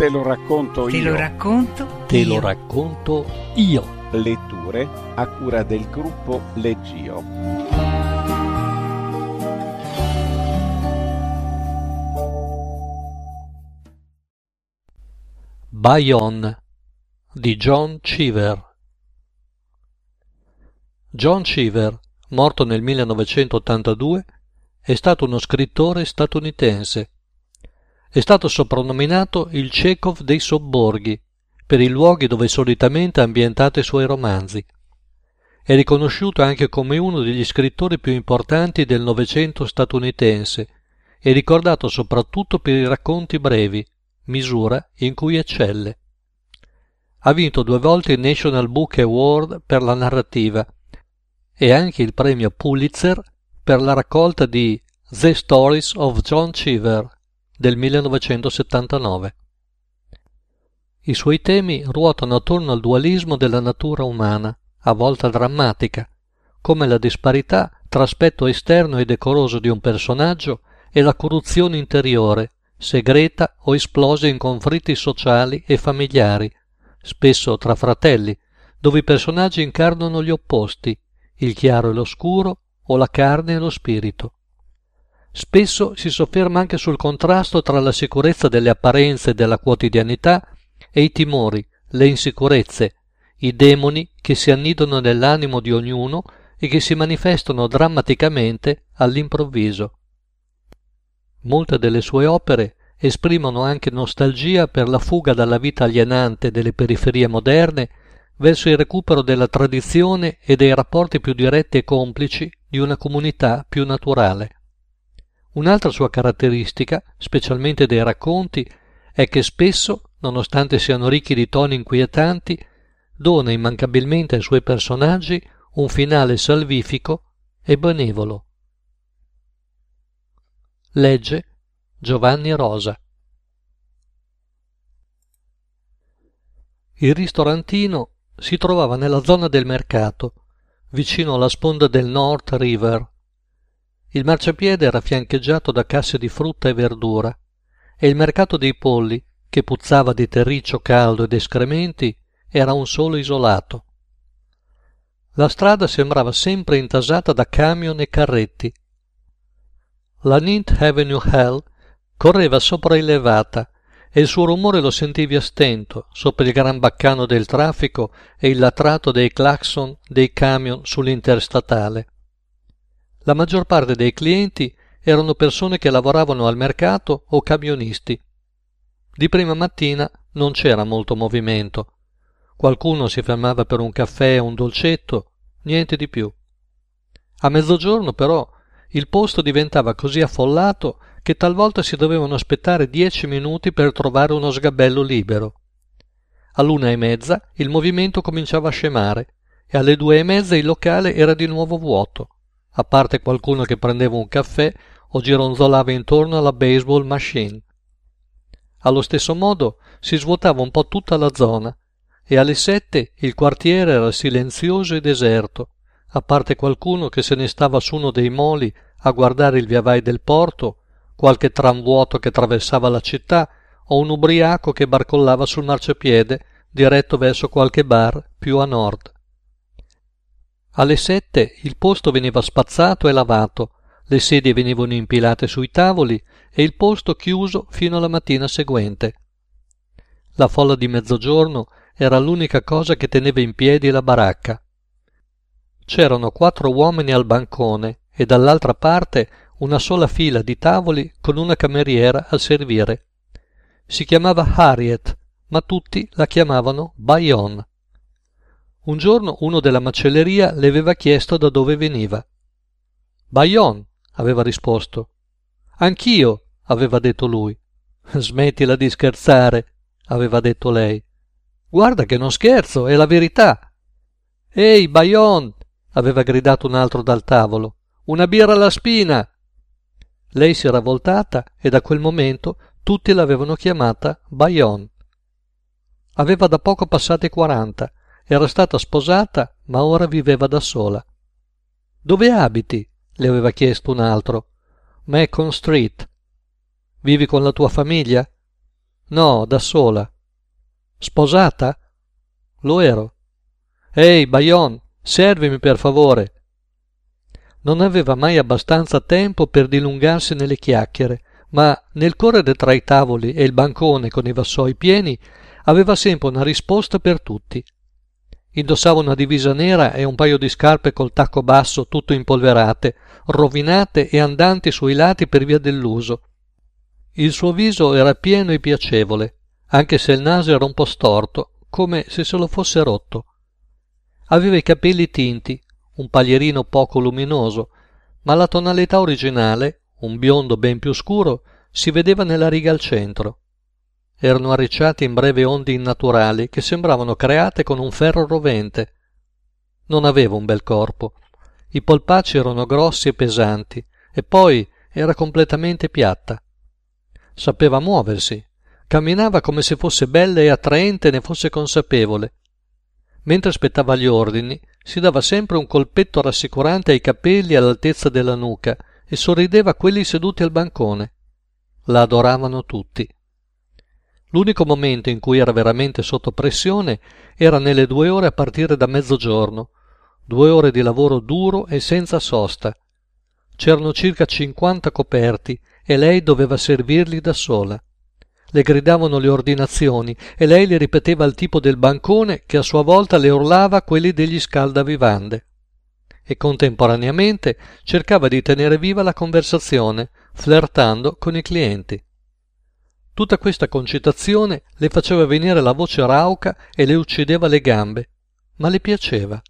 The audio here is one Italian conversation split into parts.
Te lo racconto Te io. lo racconto. Te io. lo racconto io. Letture a cura del gruppo Leggio. Bayonne di John Cheever. John Cheever, morto nel 1982, è stato uno scrittore statunitense. È stato soprannominato il Chekhov dei sobborghi per i luoghi dove solitamente ha ambientato i suoi romanzi. È riconosciuto anche come uno degli scrittori più importanti del Novecento statunitense e ricordato soprattutto per i racconti brevi, misura in cui eccelle. Ha vinto due volte il National Book Award per la narrativa e anche il premio Pulitzer per la raccolta di The Stories of John Cheever del 1979. I suoi temi ruotano attorno al dualismo della natura umana, a volte drammatica, come la disparità tra aspetto esterno e decoroso di un personaggio e la corruzione interiore, segreta o esplosa in conflitti sociali e familiari, spesso tra fratelli, dove i personaggi incarnano gli opposti, il chiaro e l'oscuro o la carne e lo spirito. Spesso si sofferma anche sul contrasto tra la sicurezza delle apparenze della quotidianità e i timori, le insicurezze, i demoni che si annidano nell'animo di ognuno e che si manifestano drammaticamente all'improvviso. Molte delle sue opere esprimono anche nostalgia per la fuga dalla vita alienante delle periferie moderne verso il recupero della tradizione e dei rapporti più diretti e complici di una comunità più naturale. Un'altra sua caratteristica, specialmente dei racconti, è che spesso, nonostante siano ricchi di toni inquietanti, dona immancabilmente ai suoi personaggi un finale salvifico e benevolo. Legge Giovanni Rosa. Il ristorantino si trovava nella zona del mercato, vicino alla sponda del North River. Il marciapiede era fiancheggiato da casse di frutta e verdura e il mercato dei polli, che puzzava di terriccio caldo ed escrementi, era un solo isolato. La strada sembrava sempre intasata da camion e carretti. La Ninth Avenue Hell correva sopraelevata e il suo rumore lo sentivi a stento sopra il gran baccano del traffico e il latrato dei clacson dei camion sull'interstatale. La maggior parte dei clienti erano persone che lavoravano al mercato o camionisti. Di prima mattina non c'era molto movimento. Qualcuno si fermava per un caffè o un dolcetto, niente di più. A mezzogiorno però il posto diventava così affollato che talvolta si dovevano aspettare dieci minuti per trovare uno sgabello libero. All'una e mezza il movimento cominciava a scemare e alle due e mezza il locale era di nuovo vuoto, a parte qualcuno che prendeva un caffè o gironzolava intorno alla baseball machine. Allo stesso modo si svuotava un po' tutta la zona e alle sette il quartiere era silenzioso e deserto, a parte qualcuno che se ne stava su uno dei moli a guardare il viavai del porto, qualche tram vuoto che attraversava la città o un ubriaco che barcollava sul marciapiede diretto verso qualche bar più a nord. Alle sette il posto veniva spazzato e lavato, le sedie venivano impilate sui tavoli e il posto chiuso fino alla mattina seguente. La folla di mezzogiorno era l'unica cosa che teneva in piedi la baracca. C'erano quattro uomini al bancone e dall'altra parte una sola fila di tavoli con una cameriera a servire. Si chiamava Harriet, ma tutti la chiamavano Bayonne. Un giorno uno della macelleria le aveva chiesto da dove veniva. Bayonne, aveva risposto. Anch'io, aveva detto lui. Smettila di scherzare, aveva detto lei. Guarda che non scherzo, è la verità. Ehi, Bayonne, aveva gridato un altro dal tavolo. Una birra alla spina. Lei si era voltata e da quel momento tutti l'avevano chiamata Bayonne. Aveva da poco passati quaranta, era stata sposata, ma ora viveva da sola. Dove abiti? le aveva chiesto un altro. Macon Street. Vivi con la tua famiglia? No, da sola. Sposata? Lo ero. Ehi, Bayon, servimi per favore. Non aveva mai abbastanza tempo per dilungarsi nelle chiacchiere, ma nel correre tra i tavoli e il bancone con i vassoi pieni aveva sempre una risposta per tutti. Indossava una divisa nera e un paio di scarpe col tacco basso tutto impolverate, rovinate e andanti sui lati per via dell'uso. Il suo viso era pieno e piacevole, anche se il naso era un po' storto, come se se lo fosse rotto. Aveva i capelli tinti, un paglierino poco luminoso, ma la tonalità originale, un biondo ben più scuro, si vedeva nella riga al centro. Erano arricciati in breve onde innaturali che sembravano create con un ferro rovente. Non aveva un bel corpo. I polpacci erano grossi e pesanti, e poi era completamente piatta. Sapeva muoversi, camminava come se fosse bella e attraente e ne fosse consapevole. Mentre aspettava gli ordini, si dava sempre un colpetto rassicurante ai capelli all'altezza della nuca e sorrideva a quelli seduti al bancone. La adoravano tutti. L'unico momento in cui era veramente sotto pressione era nelle due ore a partire da mezzogiorno, due ore di lavoro duro e senza sosta. C'erano circa cinquanta coperti e lei doveva servirli da sola. Le gridavano le ordinazioni e lei le ripeteva il tipo del bancone che a sua volta le urlava quelli degli scaldavivande. E contemporaneamente cercava di tenere viva la conversazione, flirtando con i clienti. Tutta questa concitazione le faceva venire la voce rauca e le uccideva le gambe, ma le piaceva.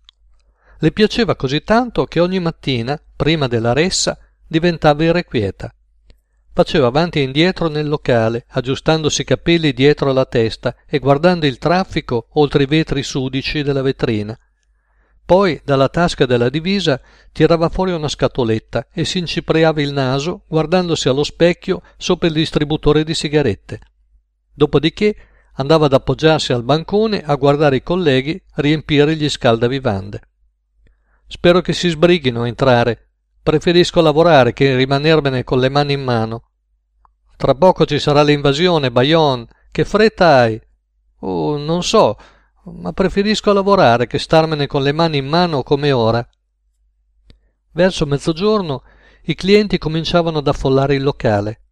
Le piaceva così tanto che ogni mattina, prima della ressa, diventava irrequieta. Faceva avanti e indietro nel locale, aggiustandosi i capelli dietro la testa e guardando il traffico oltre i vetri sudici della vetrina. Poi dalla tasca della divisa tirava fuori una scatoletta e si incipriava il naso guardandosi allo specchio sopra il distributore di sigarette. Dopodiché andava ad appoggiarsi al bancone a guardare i colleghi riempire gli scaldavivande. Spero che si sbrighino a entrare. Preferisco lavorare che rimanermene con le mani in mano. Tra poco ci sarà l'invasione, Bayon. Che fretta hai? Oh, non so ma preferisco lavorare che starmene con le mani in mano come ora. Verso mezzogiorno i clienti cominciavano ad affollare il locale.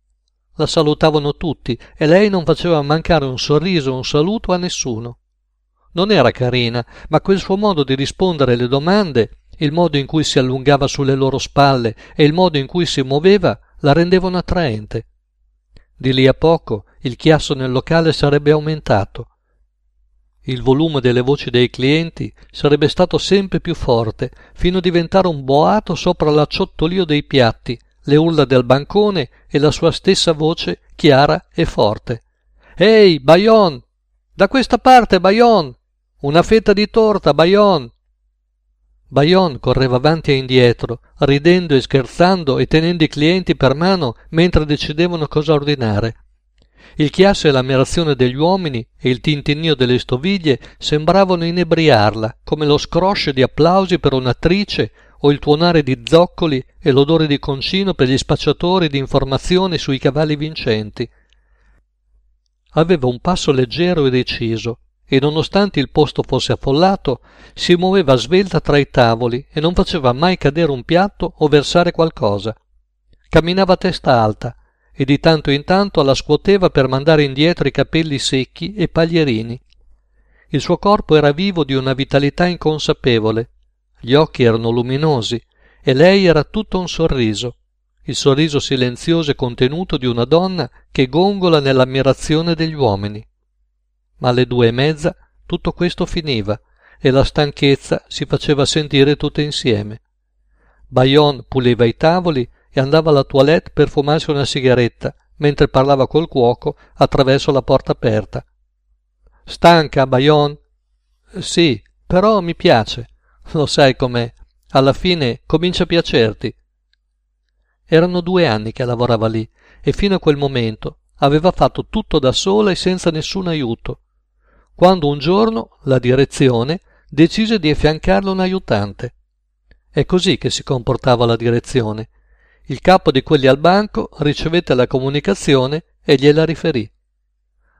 La salutavano tutti e lei non faceva mancare un sorriso o un saluto a nessuno. Non era carina, ma quel suo modo di rispondere alle domande, il modo in cui si allungava sulle loro spalle e il modo in cui si muoveva la rendevano attraente. Di lì a poco il chiasso nel locale sarebbe aumentato il volume delle voci dei clienti sarebbe stato sempre più forte, fino a diventare un boato sopra l'acciottolio dei piatti, le urla del bancone e la sua stessa voce chiara e forte. Ehi, Bayon! Da questa parte, Bayon! Una fetta di torta, Bayon! Bayon correva avanti e indietro, ridendo e scherzando e tenendo i clienti per mano mentre decidevano cosa ordinare. Il chiasso e l'ammirazione degli uomini e il tintinnio delle stoviglie sembravano inebriarla, come lo scroscio di applausi per un'attrice o il tuonare di zoccoli e l'odore di concino per gli spacciatori di informazioni sui cavalli vincenti. Aveva un passo leggero e deciso, e nonostante il posto fosse affollato, si muoveva svelta tra i tavoli e non faceva mai cadere un piatto o versare qualcosa. Camminava a testa alta, e di tanto in tanto la scuoteva per mandare indietro i capelli secchi e paglierini. Il suo corpo era vivo di una vitalità inconsapevole, gli occhi erano luminosi e lei era tutto un sorriso, il sorriso silenzioso e contenuto di una donna che gongola nell'ammirazione degli uomini. Ma alle due e mezza tutto questo finiva e la stanchezza si faceva sentire tutta insieme. Bayon puliva i tavoli e andava alla toilette per fumarsi una sigaretta mentre parlava col cuoco attraverso la porta aperta. Stanca, Bayon? Sì, però mi piace. Lo sai com'è. Alla fine comincia a piacerti. Erano due anni che lavorava lì e fino a quel momento aveva fatto tutto da sola e senza nessun aiuto. Quando un giorno la direzione decise di affiancarle un aiutante. È così che si comportava la direzione. Il capo di quelli al banco ricevette la comunicazione e gliela riferì.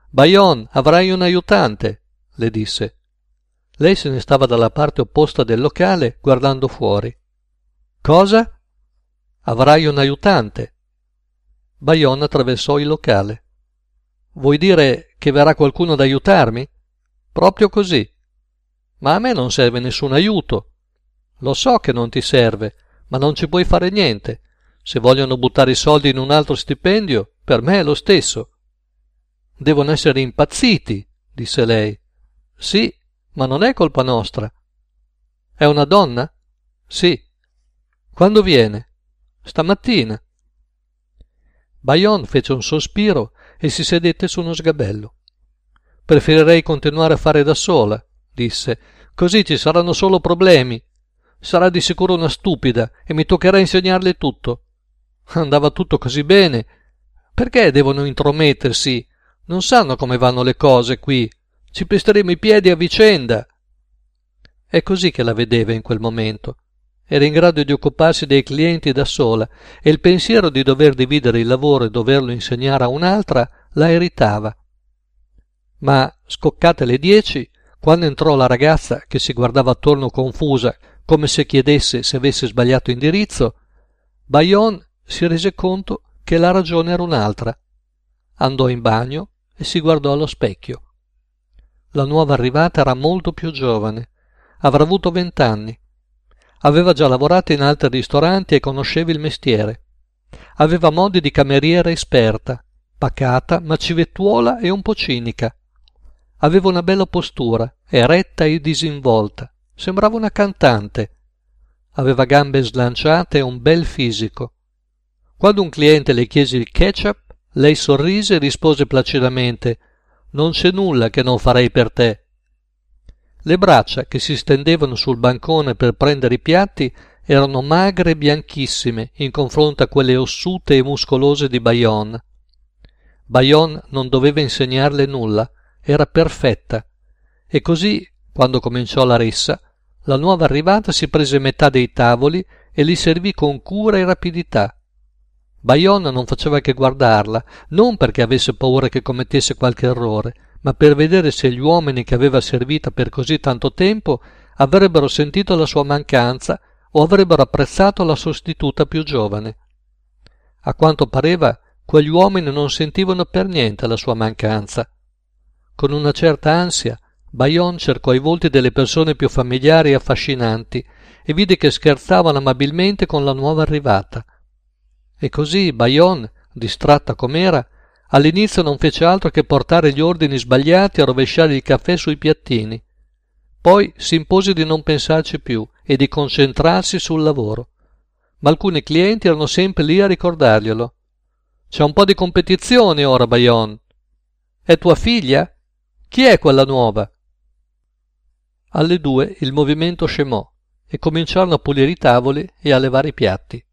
Bayon, avrai un aiutante, le disse. Lei se ne stava dalla parte opposta del locale guardando fuori. Cosa? Avrai un aiutante. Bayon attraversò il locale. Vuoi dire che verrà qualcuno ad aiutarmi? Proprio così. Ma a me non serve nessun aiuto. Lo so che non ti serve, ma non ci puoi fare niente. Se vogliono buttare i soldi in un altro stipendio, per me è lo stesso. Devono essere impazziti, disse lei. Sì, ma non è colpa nostra. È una donna? Sì. Quando viene? Stamattina. Bayon fece un sospiro e si sedette su uno sgabello. Preferirei continuare a fare da sola, disse, così ci saranno solo problemi. Sarà di sicuro una stupida e mi toccherà insegnarle tutto. Andava tutto così bene. Perché devono intromettersi? Non sanno come vanno le cose qui. Ci pesteremo i piedi a vicenda. È così che la vedeva in quel momento. Era in grado di occuparsi dei clienti da sola e il pensiero di dover dividere il lavoro e doverlo insegnare a un'altra la irritava. Ma, scoccate le dieci, quando entrò la ragazza che si guardava attorno confusa come se chiedesse se avesse sbagliato indirizzo, Bayon si rese conto che la ragione era un'altra. Andò in bagno e si guardò allo specchio. La nuova arrivata era molto più giovane, avrà avuto vent'anni. Aveva già lavorato in altri ristoranti e conosceva il mestiere. Aveva modi di cameriera esperta, pacata, ma civettuola e un po' cinica. Aveva una bella postura, eretta e disinvolta. Sembrava una cantante. Aveva gambe slanciate e un bel fisico. Quando un cliente le chiese il ketchup, lei sorrise e rispose placidamente Non c'è nulla che non farei per te. Le braccia che si stendevano sul bancone per prendere i piatti erano magre e bianchissime in confronto a quelle ossute e muscolose di Bayonne. Bayonne non doveva insegnarle nulla, era perfetta. E così, quando cominciò la rissa, la nuova arrivata si prese metà dei tavoli e li servì con cura e rapidità, Bayona non faceva che guardarla, non perché avesse paura che commettesse qualche errore, ma per vedere se gli uomini che aveva servita per così tanto tempo avrebbero sentito la sua mancanza o avrebbero apprezzato la sostituta più giovane. A quanto pareva, quegli uomini non sentivano per niente la sua mancanza. Con una certa ansia, Bayon cercò i volti delle persone più familiari e affascinanti e vide che scherzavano amabilmente con la nuova arrivata. E così Bayonne, distratta com'era, all'inizio non fece altro che portare gli ordini sbagliati e rovesciare il caffè sui piattini. Poi si impose di non pensarci più e di concentrarsi sul lavoro. Ma alcuni clienti erano sempre lì a ricordarglielo. C'è un po' di competizione ora, Bayonne. È tua figlia? Chi è quella nuova? Alle due il movimento scemò e cominciarono a pulire i tavoli e a levare i piatti.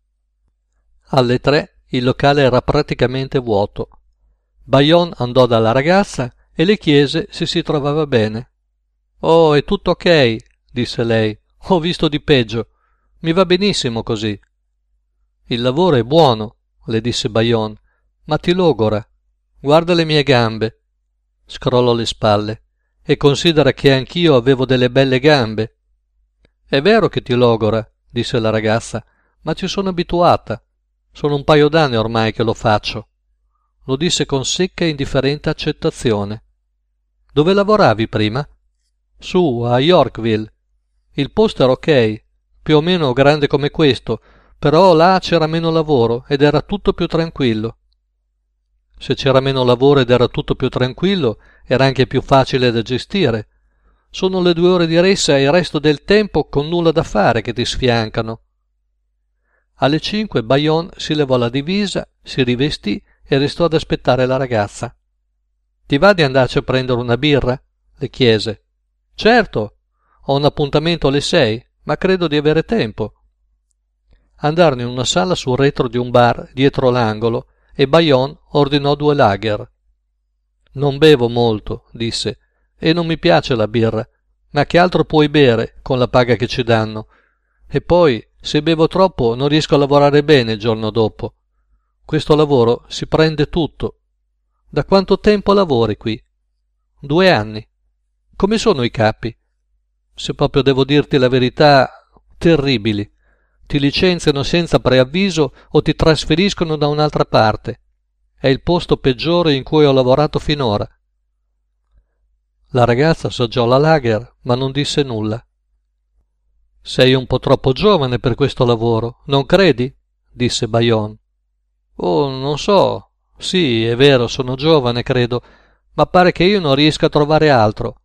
Alle tre il locale era praticamente vuoto. Bayon andò dalla ragazza e le chiese se si trovava bene. Oh, è tutto ok, disse lei. Ho visto di peggio. Mi va benissimo così. Il lavoro è buono, le disse Bayon, ma ti logora. Guarda le mie gambe. Scrollò le spalle. E considera che anch'io avevo delle belle gambe. È vero che ti logora, disse la ragazza, ma ci sono abituata. Sono un paio d'anni ormai che lo faccio. Lo disse con secca e indifferente accettazione. Dove lavoravi prima? Su, a Yorkville. Il posto era ok, più o meno grande come questo, però là c'era meno lavoro ed era tutto più tranquillo. Se c'era meno lavoro ed era tutto più tranquillo, era anche più facile da gestire. Sono le due ore di ressa e il resto del tempo con nulla da fare che ti sfiancano. Alle cinque Bayon si levò la divisa, si rivestì e restò ad aspettare la ragazza. Ti va di andarci a prendere una birra? le chiese. Certo, ho un appuntamento alle sei, ma credo di avere tempo. Andarono in una sala sul retro di un bar dietro l'angolo e Bayon ordinò due lager. Non bevo molto, disse, e non mi piace la birra, ma che altro puoi bere con la paga che ci danno? E poi, se bevo troppo, non riesco a lavorare bene il giorno dopo. Questo lavoro si prende tutto. Da quanto tempo lavori qui? Due anni. Come sono i capi? Se proprio devo dirti la verità, terribili. Ti licenziano senza preavviso o ti trasferiscono da un'altra parte. È il posto peggiore in cui ho lavorato finora. La ragazza assaggiò la lager, ma non disse nulla. Sei un po' troppo giovane per questo lavoro, non credi? disse Bayon. Oh, non so. Sì, è vero, sono giovane, credo, ma pare che io non riesca a trovare altro.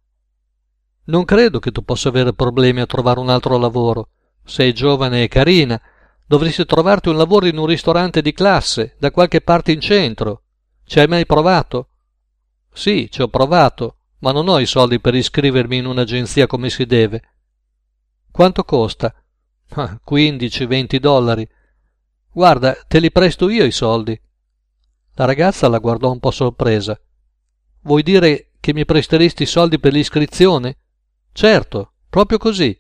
Non credo che tu possa avere problemi a trovare un altro lavoro. Sei giovane e carina. Dovresti trovarti un lavoro in un ristorante di classe, da qualche parte in centro. Ci hai mai provato? Sì, ci ho provato, ma non ho i soldi per iscrivermi in un'agenzia come si deve. Quanto costa? Ah, 15-20 dollari. Guarda, te li presto io i soldi. La ragazza la guardò un po' sorpresa. Vuoi dire che mi presteresti i soldi per l'iscrizione? Certo, proprio così.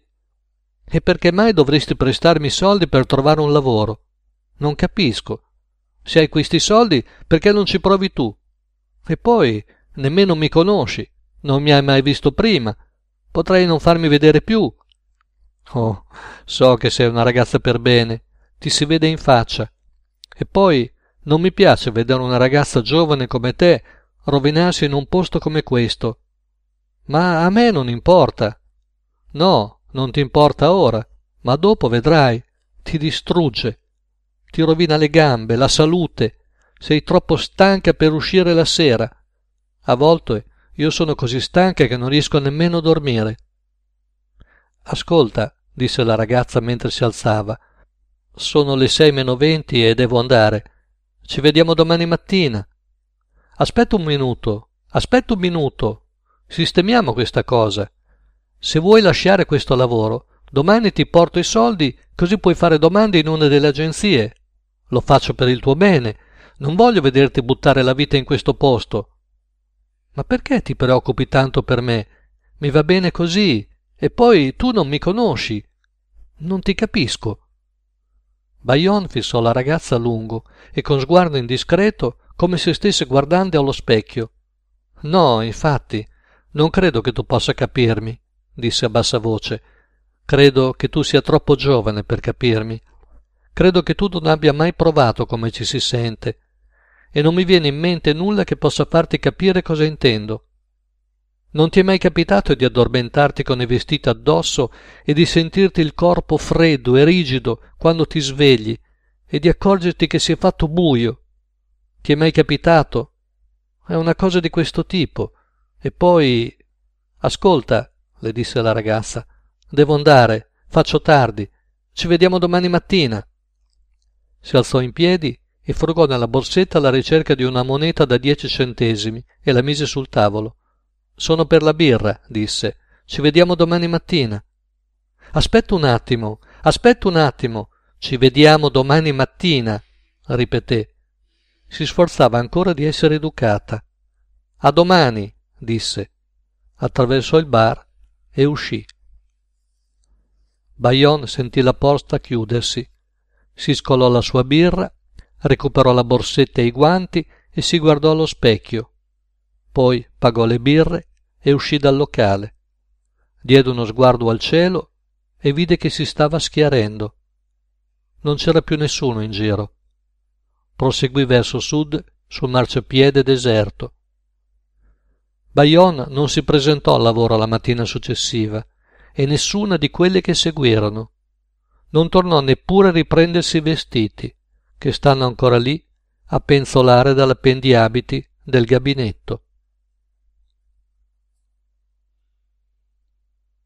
E perché mai dovresti prestarmi soldi per trovare un lavoro? Non capisco. Se hai questi soldi, perché non ci provi tu? E poi nemmeno mi conosci, non mi hai mai visto prima. Potrei non farmi vedere più. Oh, so che sei una ragazza per bene, ti si vede in faccia. E poi non mi piace vedere una ragazza giovane come te rovinarsi in un posto come questo. Ma a me non importa. No, non ti importa ora, ma dopo vedrai, ti distrugge, ti rovina le gambe, la salute, sei troppo stanca per uscire la sera. A volte io sono così stanca che non riesco nemmeno a dormire. Ascolta, disse la ragazza mentre si alzava. Sono le sei meno venti e devo andare. Ci vediamo domani mattina. Aspetta un minuto, aspetta un minuto. Sistemiamo questa cosa. Se vuoi lasciare questo lavoro, domani ti porto i soldi, così puoi fare domande in una delle agenzie. Lo faccio per il tuo bene. Non voglio vederti buttare la vita in questo posto. Ma perché ti preoccupi tanto per me? Mi va bene così. E poi tu non mi conosci. Non ti capisco. Bayon fissò la ragazza a lungo e con sguardo indiscreto, come se stesse guardando allo specchio. No, infatti, non credo che tu possa capirmi, disse a bassa voce. Credo che tu sia troppo giovane per capirmi. Credo che tu non abbia mai provato come ci si sente, e non mi viene in mente nulla che possa farti capire cosa intendo. Non ti è mai capitato di addormentarti con i vestiti addosso e di sentirti il corpo freddo e rigido quando ti svegli e di accorgerti che si è fatto buio? Ti è mai capitato? È una cosa di questo tipo. E poi... Ascolta, le disse la ragazza, devo andare, faccio tardi. Ci vediamo domani mattina. Si alzò in piedi e frugò nella borsetta alla ricerca di una moneta da dieci centesimi e la mise sul tavolo. Sono per la birra, disse. Ci vediamo domani mattina. Aspetta un attimo, aspetta un attimo. Ci vediamo domani mattina, ripeté. Si sforzava ancora di essere educata. A domani, disse. Attraversò il bar e uscì. Bayon sentì la porta chiudersi. Si scolò la sua birra, recuperò la borsetta e i guanti e si guardò allo specchio. Poi pagò le birre e uscì dal locale. Diede uno sguardo al cielo e vide che si stava schiarendo. Non c'era più nessuno in giro. Proseguì verso sud sul marciapiede deserto. Bayon non si presentò al lavoro la mattina successiva e nessuna di quelle che seguirono. Non tornò neppure a riprendersi i vestiti, che stanno ancora lì a penzolare dall'appendiabiti del gabinetto.